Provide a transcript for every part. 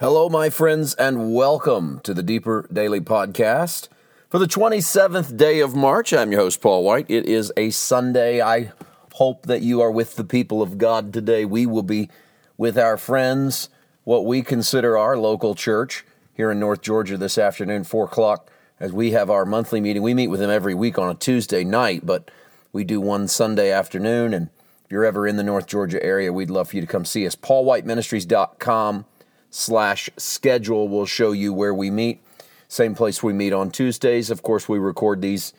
Hello, my friends, and welcome to the Deeper Daily Podcast. For the 27th day of March, I'm your host, Paul White. It is a Sunday. I hope that you are with the people of God today. We will be with our friends, what we consider our local church here in North Georgia this afternoon, 4 o'clock, as we have our monthly meeting. We meet with them every week on a Tuesday night, but we do one Sunday afternoon. And if you're ever in the North Georgia area, we'd love for you to come see us. PaulWhiteMinistries.com slash schedule will show you where we meet. Same place we meet on Tuesdays. Of course, we record these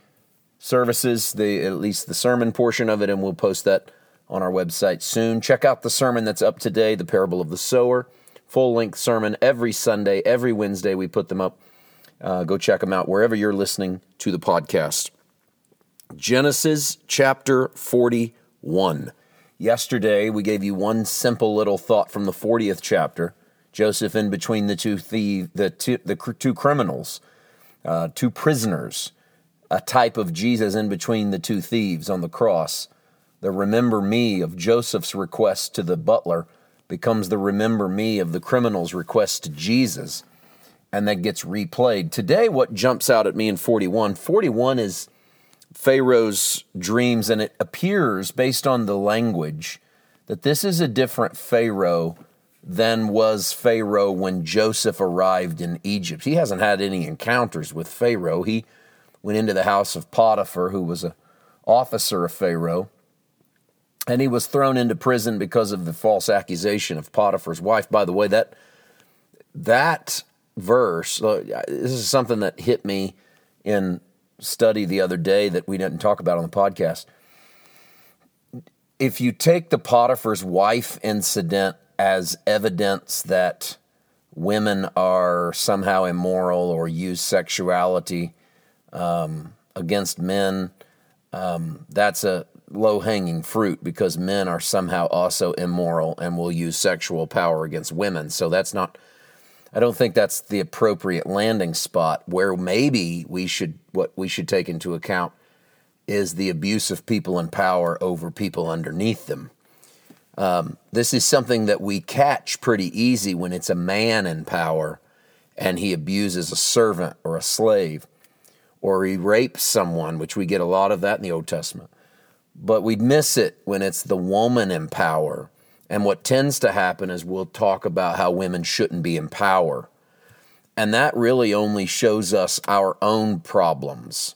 services, the at least the sermon portion of it, and we'll post that on our website soon. Check out the sermon that's up today, the parable of the sower. Full length sermon every Sunday, every Wednesday. We put them up. Uh, go check them out wherever you're listening to the podcast. Genesis chapter 41. Yesterday, we gave you one simple little thought from the 40th chapter Joseph in between the two thieves, the two, the two criminals, uh, two prisoners, a type of Jesus in between the two thieves on the cross. The remember me of Joseph's request to the butler becomes the remember me of the criminal's request to Jesus, and that gets replayed. Today, what jumps out at me in 41 41 is Pharaoh's dreams, and it appears based on the language that this is a different Pharaoh than was Pharaoh when Joseph arrived in Egypt. He hasn't had any encounters with Pharaoh. He went into the house of Potiphar, who was an officer of Pharaoh, and he was thrown into prison because of the false accusation of Potiphar's wife. By the way, that that verse, uh, this is something that hit me in study the other day that we didn't talk about on the podcast. If you take the Potiphar's wife incident as evidence that women are somehow immoral or use sexuality um, against men, um, that's a low hanging fruit because men are somehow also immoral and will use sexual power against women. So that's not, I don't think that's the appropriate landing spot where maybe we should, what we should take into account is the abuse of people in power over people underneath them. Um, this is something that we catch pretty easy when it's a man in power and he abuses a servant or a slave, or he rapes someone, which we get a lot of that in the Old Testament. But we miss it when it's the woman in power. And what tends to happen is we'll talk about how women shouldn't be in power. And that really only shows us our own problems,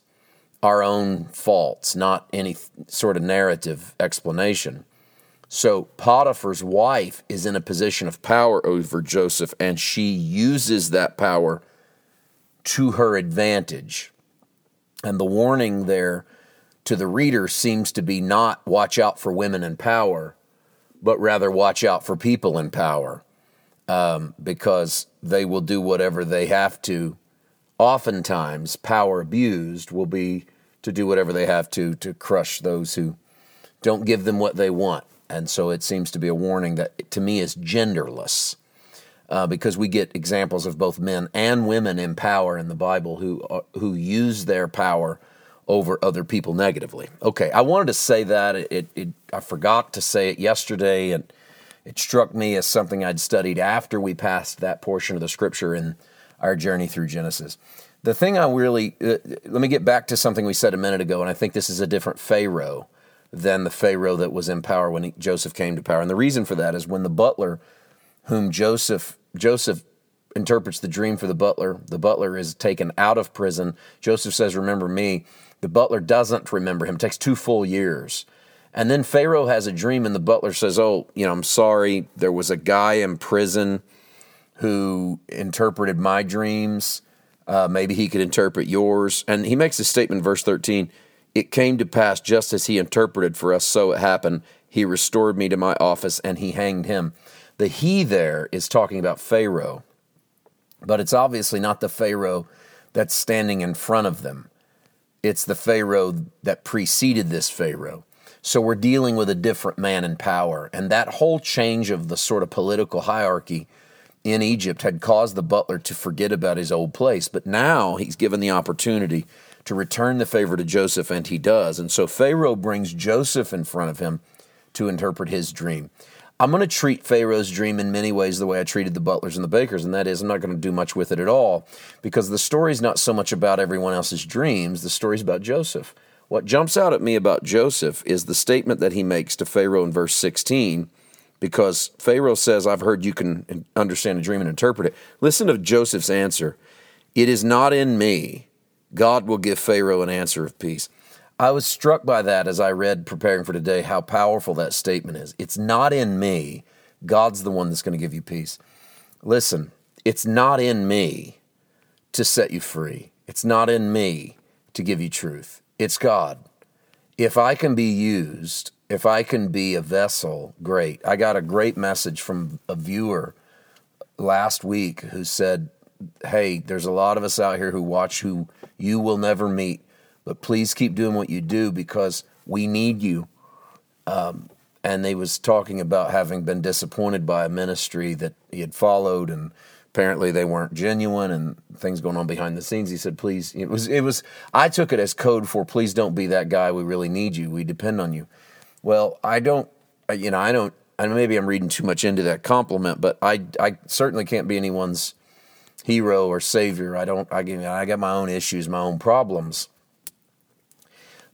our own faults, not any sort of narrative explanation. So Potiphar's wife is in a position of power over Joseph, and she uses that power to her advantage. And the warning there to the reader seems to be not watch out for women in power, but rather watch out for people in power um, because they will do whatever they have to. Oftentimes, power abused will be to do whatever they have to to crush those who don't give them what they want. And so it seems to be a warning that to me is genderless. Uh, because we get examples of both men and women in power in the Bible who uh, who use their power over other people negatively. Okay, I wanted to say that it, it, I forgot to say it yesterday, and it struck me as something I'd studied after we passed that portion of the scripture in our journey through Genesis. The thing I really uh, let me get back to something we said a minute ago, and I think this is a different Pharaoh than the Pharaoh that was in power when he, Joseph came to power. And the reason for that is when the butler, whom Joseph Joseph interprets the dream for the butler, the butler is taken out of prison. Joseph says, "Remember me." The butler doesn't remember him. It takes two full years. And then Pharaoh has a dream, and the butler says, Oh, you know, I'm sorry. There was a guy in prison who interpreted my dreams. Uh, maybe he could interpret yours. And he makes a statement, verse 13 it came to pass just as he interpreted for us, so it happened. He restored me to my office and he hanged him. The he there is talking about Pharaoh, but it's obviously not the Pharaoh that's standing in front of them. It's the Pharaoh that preceded this Pharaoh. So we're dealing with a different man in power. And that whole change of the sort of political hierarchy in Egypt had caused the butler to forget about his old place. But now he's given the opportunity to return the favor to Joseph, and he does. And so Pharaoh brings Joseph in front of him to interpret his dream. I'm going to treat Pharaoh's dream in many ways the way I treated the butlers and the bakers, and that is I'm not going to do much with it at all because the story's not so much about everyone else's dreams, the story's about Joseph. What jumps out at me about Joseph is the statement that he makes to Pharaoh in verse 16 because Pharaoh says, I've heard you can understand a dream and interpret it. Listen to Joseph's answer It is not in me. God will give Pharaoh an answer of peace. I was struck by that as I read preparing for today how powerful that statement is. It's not in me. God's the one that's going to give you peace. Listen, it's not in me to set you free. It's not in me to give you truth. It's God. If I can be used, if I can be a vessel, great. I got a great message from a viewer last week who said, Hey, there's a lot of us out here who watch who you will never meet but please keep doing what you do because we need you. Um, and they was talking about having been disappointed by a ministry that he had followed and apparently they weren't genuine and things going on behind the scenes. He said please it was it was i took it as code for please don't be that guy. We really need you. We depend on you. Well i don't you know i don't and maybe i'm reading too much into that compliment but i i certainly can't be anyone's hero or savior i don't i, I got my own issues my own problems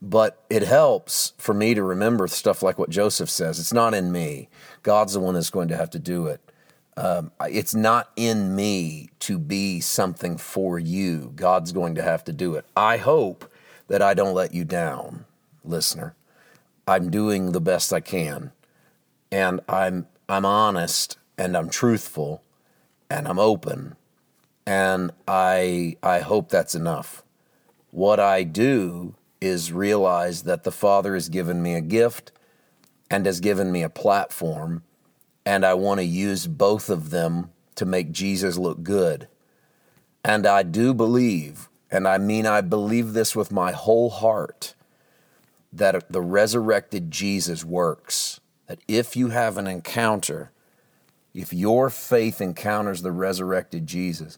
but it helps for me to remember stuff like what Joseph says. It's not in me. God's the one that's going to have to do it. Um, it's not in me to be something for you. God's going to have to do it. I hope that I don't let you down, listener. I'm doing the best I can, and I'm I'm honest and I'm truthful, and I'm open, and I I hope that's enough. What I do is realize that the Father has given me a gift and has given me a platform, and I want to use both of them to make Jesus look good. And I do believe, and I mean, I believe this with my whole heart, that the resurrected Jesus works. That if you have an encounter, if your faith encounters the resurrected Jesus,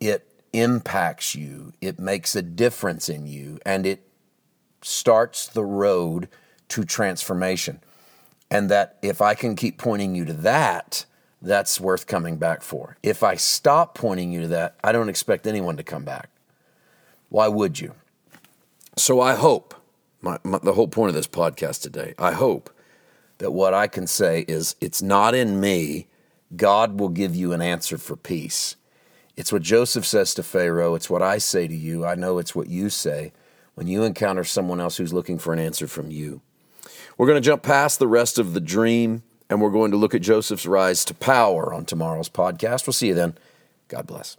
it impacts you, it makes a difference in you, and it starts the road to transformation. And that if I can keep pointing you to that, that's worth coming back for. If I stop pointing you to that, I don't expect anyone to come back. Why would you? So I hope, my, my, the whole point of this podcast today, I hope that what I can say is it's not in me. God will give you an answer for peace. It's what Joseph says to Pharaoh. It's what I say to you. I know it's what you say when you encounter someone else who's looking for an answer from you. We're going to jump past the rest of the dream and we're going to look at Joseph's rise to power on tomorrow's podcast. We'll see you then. God bless.